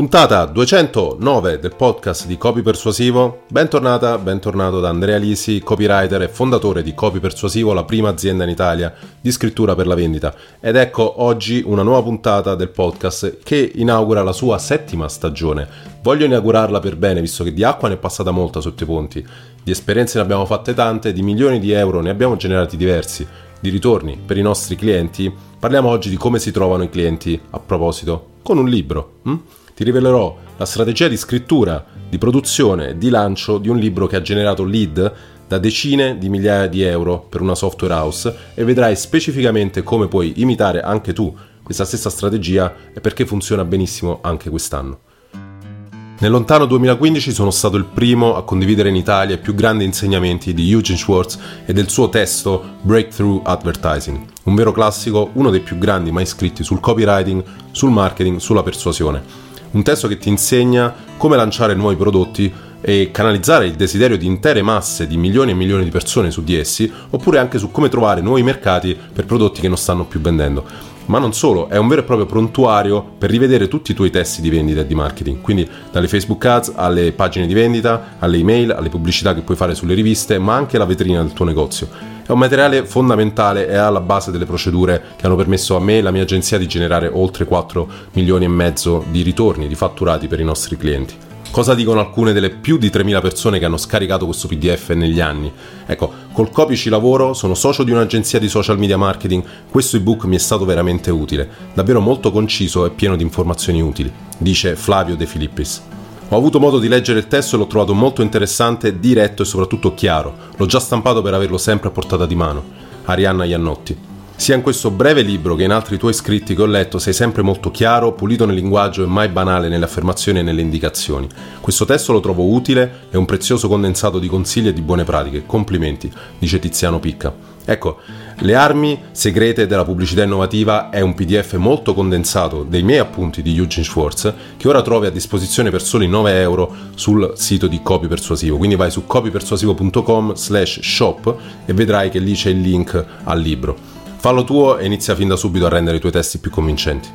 Puntata 209 del podcast di Copy Persuasivo. Bentornata, bentornato da Andrea Lisi, copywriter e fondatore di Copy Persuasivo, la prima azienda in Italia di scrittura per la vendita. Ed ecco oggi una nuova puntata del podcast che inaugura la sua settima stagione. Voglio inaugurarla per bene, visto che di acqua ne è passata molta sotto i ponti, di esperienze ne abbiamo fatte tante, di milioni di euro ne abbiamo generati diversi, di ritorni per i nostri clienti. Parliamo oggi di come si trovano i clienti a proposito con un libro. Hm? Ti rivelerò la strategia di scrittura, di produzione e di lancio di un libro che ha generato lead da decine di migliaia di euro per una software house e vedrai specificamente come puoi imitare anche tu questa stessa strategia e perché funziona benissimo anche quest'anno. Nel lontano 2015 sono stato il primo a condividere in Italia i più grandi insegnamenti di Eugene Schwartz e del suo testo Breakthrough Advertising, un vero classico, uno dei più grandi mai scritti sul copywriting, sul marketing, sulla persuasione un testo che ti insegna come lanciare nuovi prodotti e canalizzare il desiderio di intere masse di milioni e milioni di persone su di essi, oppure anche su come trovare nuovi mercati per prodotti che non stanno più vendendo. Ma non solo, è un vero e proprio prontuario per rivedere tutti i tuoi testi di vendita e di marketing, quindi dalle Facebook Ads alle pagine di vendita, alle email, alle pubblicità che puoi fare sulle riviste, ma anche la vetrina del tuo negozio. È un materiale fondamentale e alla base delle procedure che hanno permesso a me e la mia agenzia di generare oltre 4 milioni e mezzo di ritorni, di fatturati per i nostri clienti. Cosa dicono alcune delle più di 3.000 persone che hanno scaricato questo PDF negli anni? Ecco, col copy ci lavoro, sono socio di un'agenzia di social media marketing, questo ebook mi è stato veramente utile, davvero molto conciso e pieno di informazioni utili, dice Flavio De Filippis. Ho avuto modo di leggere il testo e l'ho trovato molto interessante, diretto e soprattutto chiaro. L'ho già stampato per averlo sempre a portata di mano. Arianna Iannotti. Sia in questo breve libro che in altri tuoi scritti che ho letto sei sempre molto chiaro, pulito nel linguaggio e mai banale nelle affermazioni e nelle indicazioni. Questo testo lo trovo utile e un prezioso condensato di consigli e di buone pratiche. Complimenti, dice Tiziano Picca. Ecco, le armi segrete della pubblicità innovativa è un PDF molto condensato dei miei appunti di Eugene Schwartz che ora trovi a disposizione per soli 9 euro sul sito di Copy Persuasivo. Quindi vai su copypersuasivo.com slash shop e vedrai che lì c'è il link al libro. Fallo tuo e inizia fin da subito a rendere i tuoi testi più convincenti.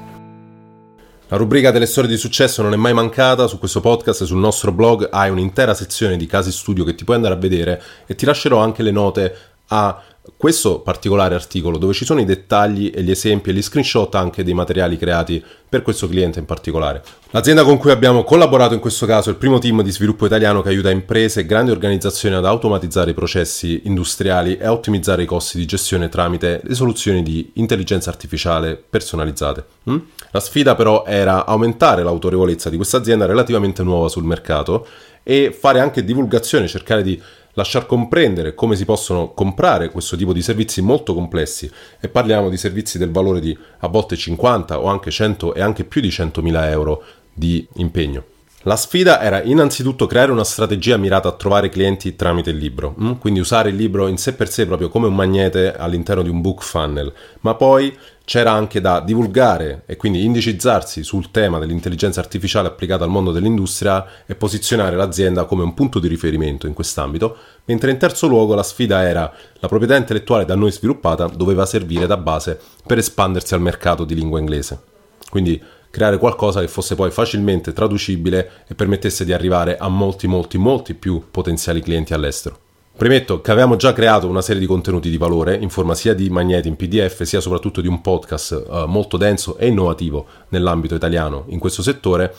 La rubrica delle storie di successo non è mai mancata, su questo podcast e sul nostro blog hai un'intera sezione di casi studio che ti puoi andare a vedere e ti lascerò anche le note a questo particolare articolo dove ci sono i dettagli e gli esempi e gli screenshot anche dei materiali creati per questo cliente in particolare. L'azienda con cui abbiamo collaborato in questo caso è il primo team di sviluppo italiano che aiuta imprese e grandi organizzazioni ad automatizzare i processi industriali e a ottimizzare i costi di gestione tramite le soluzioni di intelligenza artificiale personalizzate. Mm? La sfida però era aumentare l'autorevolezza di questa azienda relativamente nuova sul mercato e fare anche divulgazione, cercare di lasciar comprendere come si possono comprare questo tipo di servizi molto complessi e parliamo di servizi del valore di a volte 50 o anche 100 e anche più di 100.000 euro di impegno. La sfida era innanzitutto creare una strategia mirata a trovare clienti tramite il libro, mm? quindi usare il libro in sé per sé proprio come un magnete all'interno di un book funnel, ma poi c'era anche da divulgare e quindi indicizzarsi sul tema dell'intelligenza artificiale applicata al mondo dell'industria e posizionare l'azienda come un punto di riferimento in quest'ambito, mentre in terzo luogo la sfida era la proprietà intellettuale da noi sviluppata doveva servire da base per espandersi al mercato di lingua inglese. Quindi creare qualcosa che fosse poi facilmente traducibile e permettesse di arrivare a molti, molti, molti più potenziali clienti all'estero. Premetto che avevamo già creato una serie di contenuti di valore in forma sia di magneti in PDF sia soprattutto di un podcast uh, molto denso e innovativo nell'ambito italiano in questo settore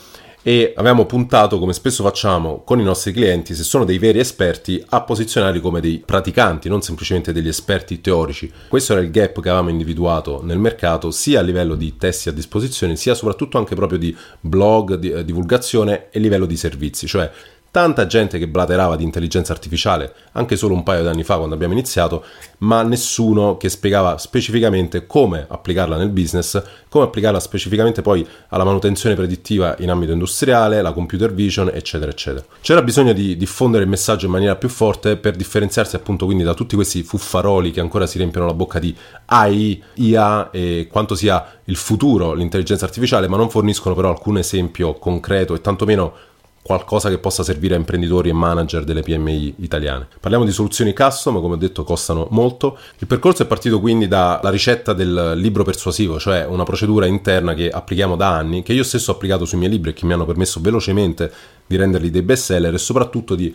e avevamo puntato, come spesso facciamo con i nostri clienti, se sono dei veri esperti, a posizionarli come dei praticanti, non semplicemente degli esperti teorici. Questo era il gap che avevamo individuato nel mercato, sia a livello di testi a disposizione, sia soprattutto anche proprio di blog, di eh, divulgazione e livello di servizi, cioè tanta gente che blaterava di intelligenza artificiale, anche solo un paio di anni fa quando abbiamo iniziato, ma nessuno che spiegava specificamente come applicarla nel business, come applicarla specificamente poi alla manutenzione predittiva in ambito industriale, la computer vision, eccetera, eccetera. C'era bisogno di diffondere il messaggio in maniera più forte per differenziarsi appunto quindi da tutti questi fuffaroli che ancora si riempiono la bocca di AI, IA e quanto sia il futuro l'intelligenza artificiale, ma non forniscono però alcun esempio concreto e tantomeno qualcosa che possa servire a imprenditori e manager delle PMI italiane. Parliamo di soluzioni custom, come ho detto costano molto. Il percorso è partito quindi dalla ricetta del libro persuasivo, cioè una procedura interna che applichiamo da anni, che io stesso ho applicato sui miei libri e che mi hanno permesso velocemente di renderli dei best seller e soprattutto di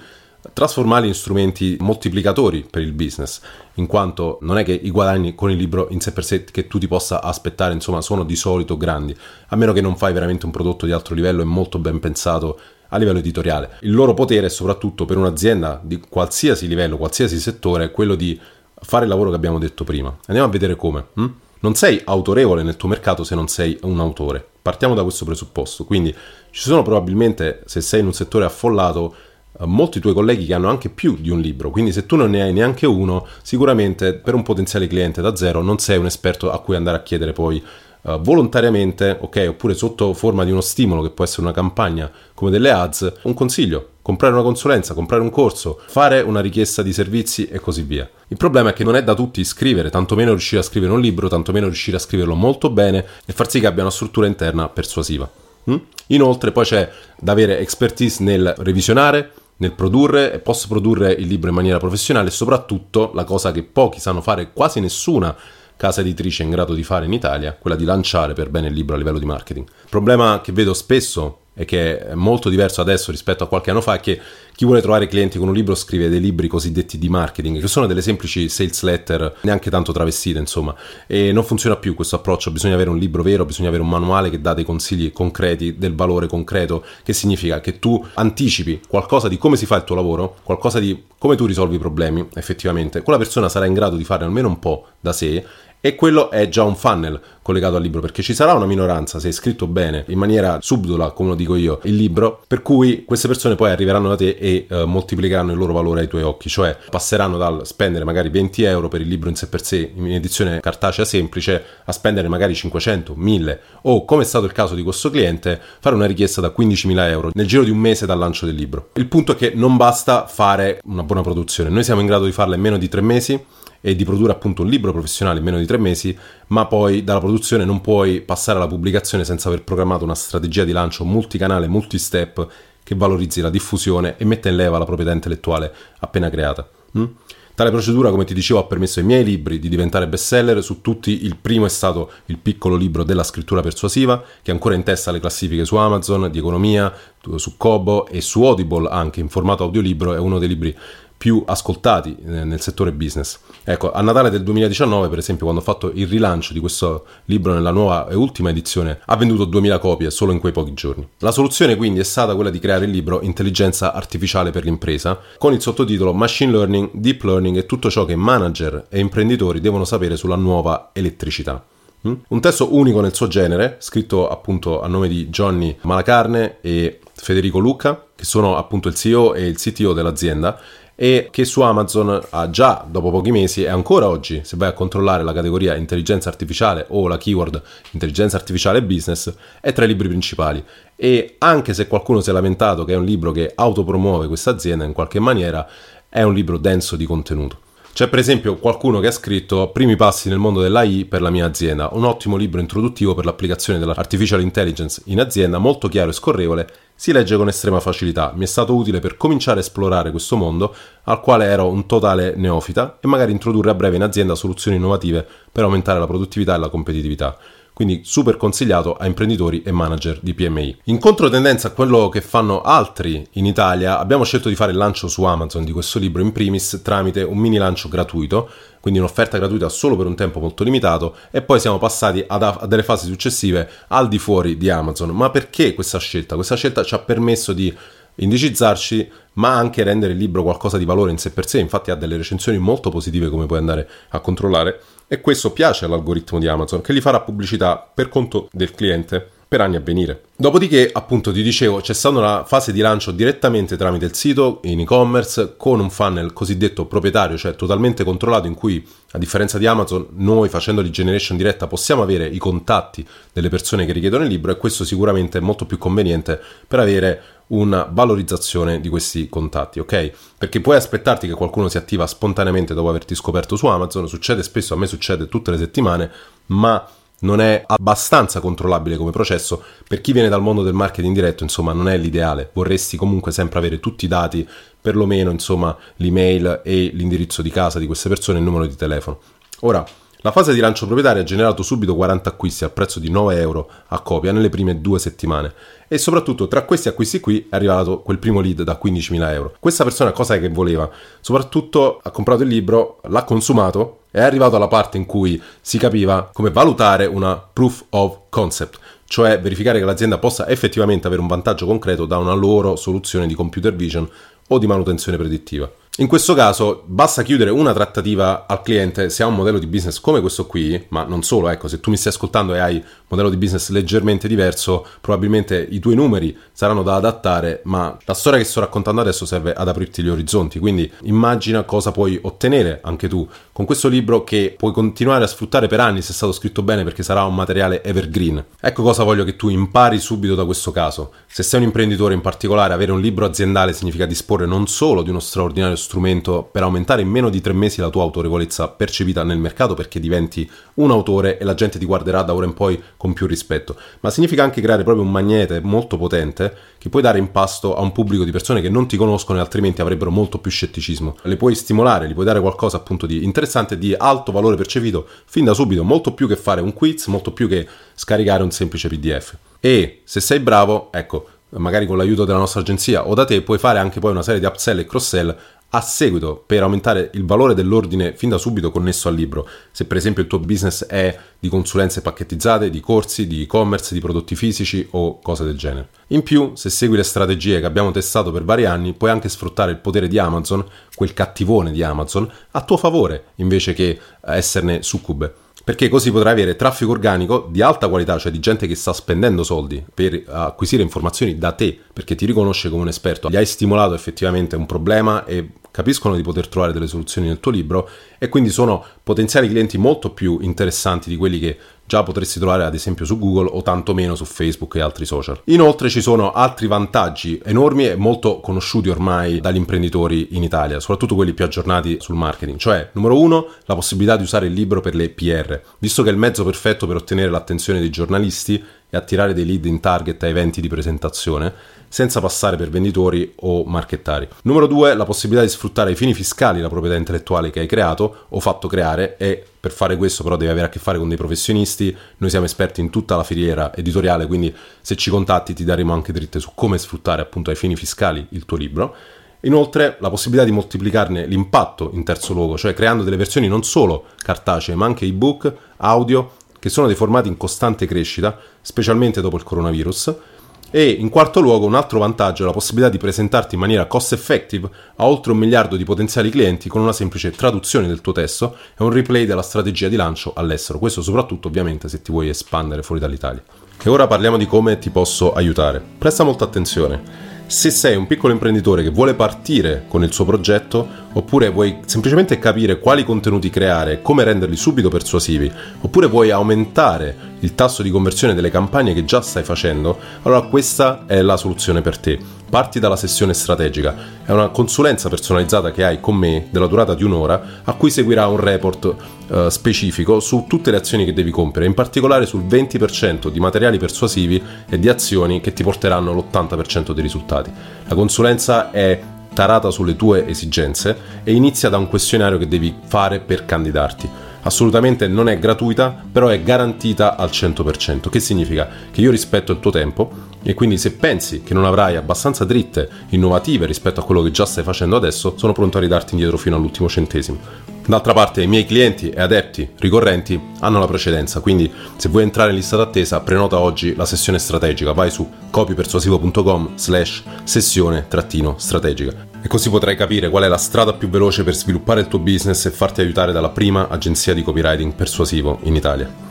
trasformarli in strumenti moltiplicatori per il business, in quanto non è che i guadagni con il libro in sé per sé che tu ti possa aspettare, insomma, sono di solito grandi, a meno che non fai veramente un prodotto di alto livello e molto ben pensato a livello editoriale. Il loro potere, soprattutto per un'azienda di qualsiasi livello, qualsiasi settore, è quello di fare il lavoro che abbiamo detto prima. Andiamo a vedere come. Hm? Non sei autorevole nel tuo mercato se non sei un autore. Partiamo da questo presupposto. Quindi ci sono probabilmente, se sei in un settore affollato, eh, molti tuoi colleghi che hanno anche più di un libro, quindi se tu non ne hai neanche uno, sicuramente per un potenziale cliente da zero non sei un esperto a cui andare a chiedere poi uh, volontariamente, ok, oppure sotto forma di uno stimolo che può essere una campagna come delle ads, un consiglio, comprare una consulenza, comprare un corso, fare una richiesta di servizi e così via. Il problema è che non è da tutti scrivere, tantomeno riuscire a scrivere un libro, tantomeno riuscire a scriverlo molto bene e far sì che abbia una struttura interna persuasiva. Mm? Inoltre poi c'è da avere expertise nel revisionare, nel produrre e posso produrre il libro in maniera professionale soprattutto la cosa che pochi sanno fare, quasi nessuna casa editrice in grado di fare in Italia, quella di lanciare per bene il libro a livello di marketing. Il problema che vedo spesso e che è molto diverso adesso rispetto a qualche anno fa è che chi vuole trovare clienti con un libro scrive dei libri cosiddetti di marketing, che sono delle semplici sales letter, neanche tanto travestite, insomma. E non funziona più questo approccio, bisogna avere un libro vero, bisogna avere un manuale che dà dei consigli concreti, del valore concreto, che significa che tu anticipi qualcosa di come si fa il tuo lavoro, qualcosa di come tu risolvi i problemi, effettivamente. Quella persona sarà in grado di fare almeno un po' da sé e quello è già un funnel collegato al libro, perché ci sarà una minoranza, se è scritto bene, in maniera subdola, come lo dico io, il libro, per cui queste persone poi arriveranno da te e eh, moltiplicheranno il loro valore ai tuoi occhi, cioè passeranno dal spendere magari 20 euro per il libro in sé per sé in edizione cartacea semplice a spendere magari 500, 1000 o, come è stato il caso di questo cliente, fare una richiesta da 15.000 euro nel giro di un mese dal lancio del libro. Il punto è che non basta fare una buona produzione, noi siamo in grado di farla in meno di tre mesi e di produrre appunto un libro professionale in meno di tre mesi, ma poi dalla produzione non puoi passare alla pubblicazione senza aver programmato una strategia di lancio multicanale, multi-step che valorizzi la diffusione e metta in leva la proprietà intellettuale appena creata. Mm? Tale procedura, come ti dicevo, ha permesso ai miei libri di diventare bestseller. Su tutti il primo è stato il piccolo libro della scrittura persuasiva, che è ancora in testa alle classifiche su Amazon, di economia, su Kobo e su Audible anche in formato audiolibro. È uno dei libri più ascoltati eh, nel settore business. Ecco, a Natale del 2019, per esempio, quando ho fatto il rilancio di questo libro nella nuova e ultima edizione, ha venduto 2000 copie solo in quei pochi giorni. La soluzione quindi è stata quella di creare il libro Intelligenza artificiale per l'impresa, con il sottotitolo Machine Learning, Deep Learning e tutto ciò che manager e imprenditori devono sapere sulla nuova elettricità. Mm? Un testo unico nel suo genere, scritto appunto a nome di Johnny Malacarne e Federico Lucca, che sono appunto il CEO e il CTO dell'azienda, e che su Amazon ha già dopo pochi mesi e ancora oggi, se vai a controllare la categoria intelligenza artificiale o la keyword intelligenza artificiale business, è tra i libri principali. E anche se qualcuno si è lamentato che è un libro che autopromuove questa azienda in qualche maniera, è un libro denso di contenuto. C'è per esempio qualcuno che ha scritto Primi passi nel mondo dell'AI per la mia azienda, un ottimo libro introduttivo per l'applicazione dell'artificial intelligence in azienda, molto chiaro e scorrevole si legge con estrema facilità. Mi è stato utile per cominciare a esplorare questo mondo al quale ero un totale neofita e magari introdurre a breve in azienda soluzioni innovative per aumentare la produttività e la competitività quindi super consigliato a imprenditori e manager di PMI. In controtendenza a quello che fanno altri in Italia, abbiamo scelto di fare il lancio su Amazon di questo libro in primis tramite un mini lancio gratuito, quindi un'offerta gratuita solo per un tempo molto limitato e poi siamo passati ad, a delle fasi successive al di fuori di Amazon. Ma perché questa scelta? Questa scelta ci ha permesso di indicizzarci, ma anche rendere il libro qualcosa di valore in sé per sé. Infatti ha delle recensioni molto positive come puoi andare a controllare e questo piace all'algoritmo di Amazon che gli farà pubblicità per conto del cliente per anni a venire. Dopodiché, appunto, ti dicevo, c'è stata una fase di lancio direttamente tramite il sito in e-commerce con un funnel cosiddetto proprietario, cioè totalmente controllato, in cui, a differenza di Amazon, noi facendo di generation diretta possiamo avere i contatti delle persone che richiedono il libro e questo sicuramente è molto più conveniente per avere una valorizzazione di questi contatti, ok? Perché puoi aspettarti che qualcuno si attiva spontaneamente dopo averti scoperto su Amazon, succede spesso, a me succede tutte le settimane, ma non è abbastanza controllabile come processo. Per chi viene dal mondo del marketing diretto, insomma, non è l'ideale. Vorresti comunque sempre avere tutti i dati, perlomeno, insomma, l'email e l'indirizzo di casa di queste persone e il numero di telefono. Ora, la fase di lancio proprietario ha generato subito 40 acquisti al prezzo di 9 euro a copia nelle prime due settimane e soprattutto tra questi acquisti qui è arrivato quel primo lead da 15.000 euro. Questa persona cosa è che voleva? Soprattutto ha comprato il libro, l'ha consumato è arrivato alla parte in cui si capiva come valutare una proof of concept, cioè verificare che l'azienda possa effettivamente avere un vantaggio concreto da una loro soluzione di computer vision o di manutenzione predittiva. In questo caso basta chiudere una trattativa al cliente se ha un modello di business come questo qui, ma non solo, ecco, se tu mi stai ascoltando e hai modello di business leggermente diverso, probabilmente i tuoi numeri saranno da adattare, ma la storia che sto raccontando adesso serve ad aprirti gli orizzonti, quindi immagina cosa puoi ottenere anche tu con questo libro che puoi continuare a sfruttare per anni se è stato scritto bene perché sarà un materiale evergreen. Ecco cosa voglio che tu impari subito da questo caso. Se sei un imprenditore in particolare, avere un libro aziendale significa disporre non solo di uno straordinario strumento per aumentare in meno di tre mesi la tua autorevolezza percepita nel mercato perché diventi un autore e la gente ti guarderà da ora in poi con più rispetto, ma significa anche creare proprio un magnete molto potente che puoi dare in pasto a un pubblico di persone che non ti conoscono e altrimenti avrebbero molto più scetticismo. Le puoi stimolare, gli puoi dare qualcosa appunto di interessante, di alto valore percepito fin da subito, molto più che fare un quiz, molto più che scaricare un semplice PDF. E se sei bravo, ecco, magari con l'aiuto della nostra agenzia o da te, puoi fare anche poi una serie di upsell e cross-sell a seguito per aumentare il valore dell'ordine fin da subito connesso al libro. Se per esempio il tuo business è di consulenze pacchettizzate, di corsi, di e-commerce, di prodotti fisici o cose del genere. In più, se segui le strategie che abbiamo testato per vari anni, puoi anche sfruttare il potere di Amazon, quel cattivone di Amazon, a tuo favore invece che esserne succube perché così potrai avere traffico organico di alta qualità, cioè di gente che sta spendendo soldi per acquisire informazioni da te, perché ti riconosce come un esperto, gli hai stimolato effettivamente un problema e capiscono di poter trovare delle soluzioni nel tuo libro e quindi sono potenziali clienti molto più interessanti di quelli che già potresti trovare ad esempio su Google o tantomeno su Facebook e altri social. Inoltre ci sono altri vantaggi enormi e molto conosciuti ormai dagli imprenditori in Italia, soprattutto quelli più aggiornati sul marketing, cioè numero uno la possibilità di usare il libro per le PR, visto che è il mezzo perfetto per ottenere l'attenzione dei giornalisti e attirare dei lead in target a eventi di presentazione senza passare per venditori o marchettari. Numero due, la possibilità di sfruttare ai fini fiscali la proprietà intellettuale che hai creato o fatto creare e per fare questo però devi avere a che fare con dei professionisti, noi siamo esperti in tutta la filiera editoriale, quindi se ci contatti ti daremo anche dritte su come sfruttare appunto ai fini fiscali il tuo libro. Inoltre la possibilità di moltiplicarne l'impatto in terzo luogo, cioè creando delle versioni non solo cartacee ma anche ebook, audio, che sono dei formati in costante crescita, specialmente dopo il coronavirus, e in quarto luogo un altro vantaggio è la possibilità di presentarti in maniera cost effective a oltre un miliardo di potenziali clienti con una semplice traduzione del tuo testo e un replay della strategia di lancio all'estero. Questo soprattutto ovviamente se ti vuoi espandere fuori dall'Italia. E ora parliamo di come ti posso aiutare. Presta molta attenzione. Se sei un piccolo imprenditore che vuole partire con il suo progetto, oppure vuoi semplicemente capire quali contenuti creare e come renderli subito persuasivi, oppure vuoi aumentare il tasso di conversione delle campagne che già stai facendo, allora questa è la soluzione per te parti dalla sessione strategica. È una consulenza personalizzata che hai con me della durata di un'ora a cui seguirà un report eh, specifico su tutte le azioni che devi compiere, in particolare sul 20% di materiali persuasivi e di azioni che ti porteranno l'80% dei risultati. La consulenza è tarata sulle tue esigenze e inizia da un questionario che devi fare per candidarti. Assolutamente non è gratuita, però è garantita al 100%, che significa? Che io rispetto il tuo tempo e quindi se pensi che non avrai abbastanza dritte innovative rispetto a quello che già stai facendo adesso, sono pronto a ridarti indietro fino all'ultimo centesimo. D'altra parte i miei clienti e adepti ricorrenti hanno la precedenza, quindi se vuoi entrare in lista d'attesa prenota oggi la sessione strategica, vai su copypersuasivo.com slash sessione trattino strategica e così potrai capire qual è la strada più veloce per sviluppare il tuo business e farti aiutare dalla prima agenzia di copywriting persuasivo in Italia.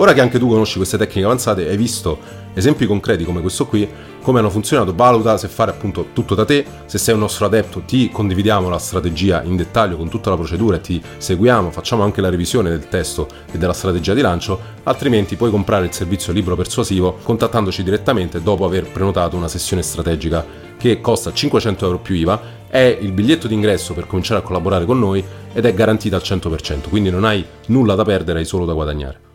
Ora che anche tu conosci queste tecniche avanzate, hai visto esempi concreti come questo qui, come hanno funzionato, valuta se fare appunto tutto da te, se sei un nostro adepto ti condividiamo la strategia in dettaglio con tutta la procedura e ti seguiamo, facciamo anche la revisione del testo e della strategia di lancio, altrimenti puoi comprare il servizio libro persuasivo contattandoci direttamente dopo aver prenotato una sessione strategica che costa 500 euro più IVA, è il biglietto d'ingresso per cominciare a collaborare con noi ed è garantita al 100%, quindi non hai nulla da perdere, hai solo da guadagnare.